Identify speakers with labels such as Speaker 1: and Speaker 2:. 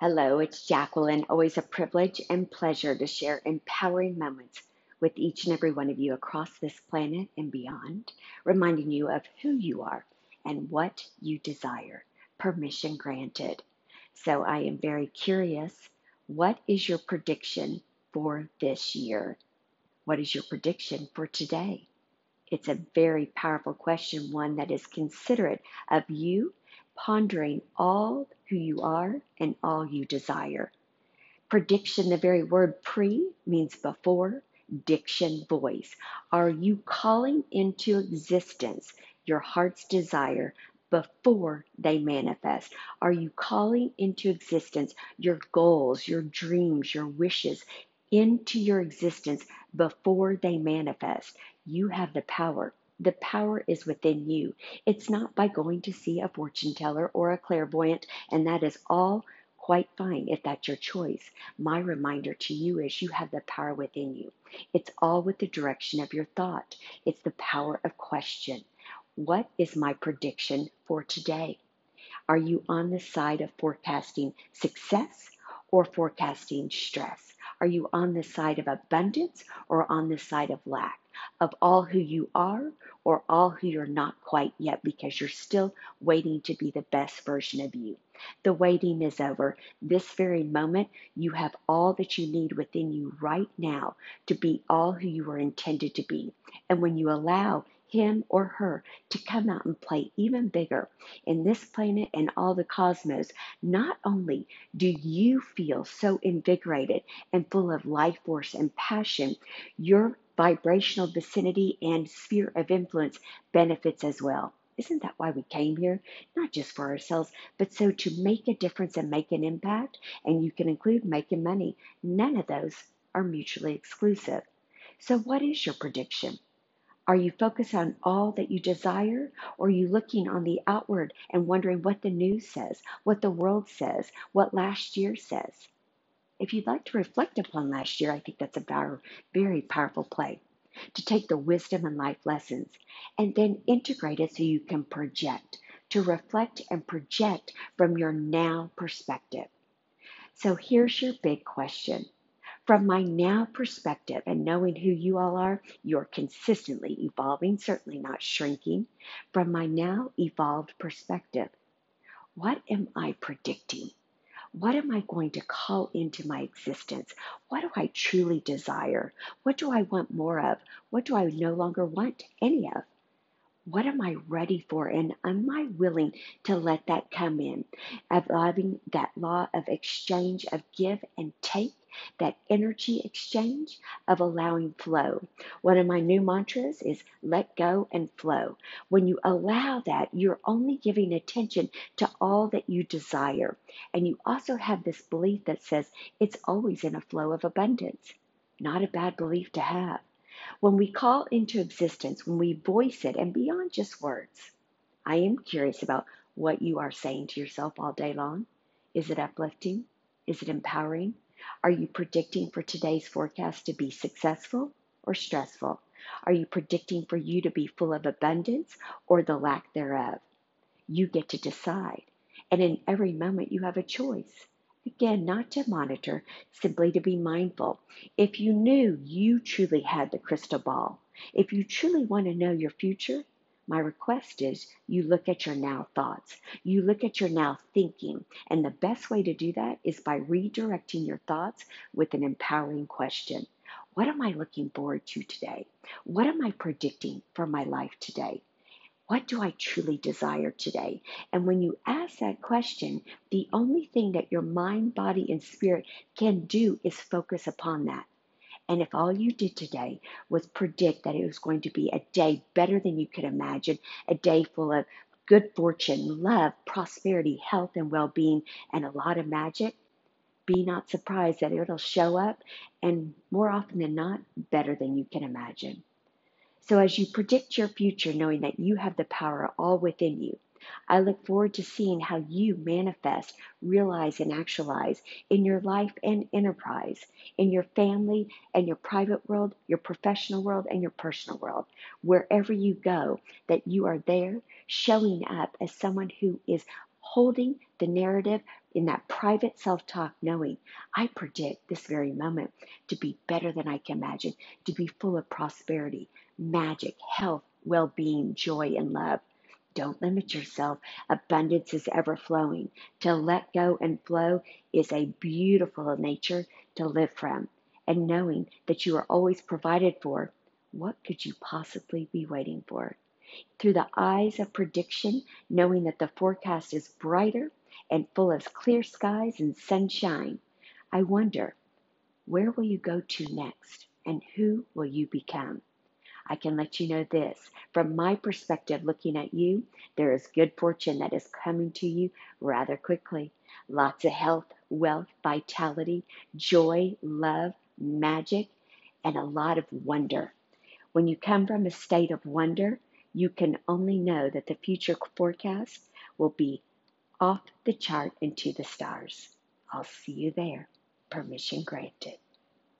Speaker 1: Hello, it's Jacqueline. Always a privilege and pleasure to share empowering moments with each and every one of you across this planet and beyond, reminding you of who you are and what you desire. Permission granted. So I am very curious. What is your prediction for this year? What is your prediction for today? It's a very powerful question, one that is considerate of you pondering all who you are and all you desire. Prediction, the very word pre means before, diction, voice. Are you calling into existence your heart's desire before they manifest? Are you calling into existence your goals, your dreams, your wishes into your existence before they manifest? You have the power. The power is within you. It's not by going to see a fortune teller or a clairvoyant, and that is all quite fine if that's your choice. My reminder to you is you have the power within you. It's all with the direction of your thought, it's the power of question. What is my prediction for today? Are you on the side of forecasting success or forecasting stress? Are you on the side of abundance or on the side of lack? Of all who you are or all who you're not quite yet because you're still waiting to be the best version of you. The waiting is over. This very moment, you have all that you need within you right now to be all who you were intended to be. And when you allow him or her to come out and play even bigger in this planet and all the cosmos, not only do you feel so invigorated and full of life force and passion, your vibrational vicinity and sphere of influence benefits as well. Isn't that why we came here? Not just for ourselves, but so to make a difference and make an impact. And you can include making money. None of those are mutually exclusive. So, what is your prediction? Are you focused on all that you desire, or are you looking on the outward and wondering what the news says, what the world says, what last year says? If you'd like to reflect upon last year, I think that's a very powerful play. To take the wisdom and life lessons and then integrate it so you can project, to reflect and project from your now perspective. So here's your big question from my now perspective and knowing who you all are, you're consistently evolving, certainly not shrinking. From my now evolved perspective, what am I predicting? What am I going to call into my existence? What do I truly desire? What do I want more of? What do I no longer want any of? What am I ready for? And am I willing to let that come in? Of loving that law of exchange, of give and take that energy exchange of allowing flow. One of my new mantras is let go and flow. When you allow that, you're only giving attention to all that you desire. And you also have this belief that says it's always in a flow of abundance. Not a bad belief to have. When we call into existence, when we voice it, and beyond just words, I am curious about what you are saying to yourself all day long. Is it uplifting? Is it empowering? Are you predicting for today's forecast to be successful or stressful? Are you predicting for you to be full of abundance or the lack thereof? You get to decide. And in every moment, you have a choice. Again, not to monitor, simply to be mindful. If you knew you truly had the crystal ball, if you truly want to know your future, my request is you look at your now thoughts, you look at your now thinking, and the best way to do that is by redirecting your thoughts with an empowering question. What am I looking forward to today? What am I predicting for my life today? What do I truly desire today? And when you ask that question, the only thing that your mind, body, and spirit can do is focus upon that. And if all you did today was predict that it was going to be a day better than you could imagine, a day full of good fortune, love, prosperity, health, and well being, and a lot of magic, be not surprised that it'll show up and more often than not, better than you can imagine. So, as you predict your future, knowing that you have the power all within you, I look forward to seeing how you manifest, realize, and actualize in your life and enterprise, in your family and your private world, your professional world, and your personal world. Wherever you go, that you are there showing up as someone who is holding the narrative in that private self talk, knowing I predict this very moment to be better than I can imagine, to be full of prosperity, magic, health, well being, joy, and love. Don't limit yourself. Abundance is ever flowing. To let go and flow is a beautiful nature to live from. And knowing that you are always provided for, what could you possibly be waiting for? Through the eyes of prediction, knowing that the forecast is brighter and full of clear skies and sunshine, I wonder, where will you go to next? And who will you become? I can let you know this. From my perspective, looking at you, there is good fortune that is coming to you rather quickly. Lots of health, wealth, vitality, joy, love, magic, and a lot of wonder. When you come from a state of wonder, you can only know that the future forecast will be off the chart into the stars. I'll see you there. Permission granted.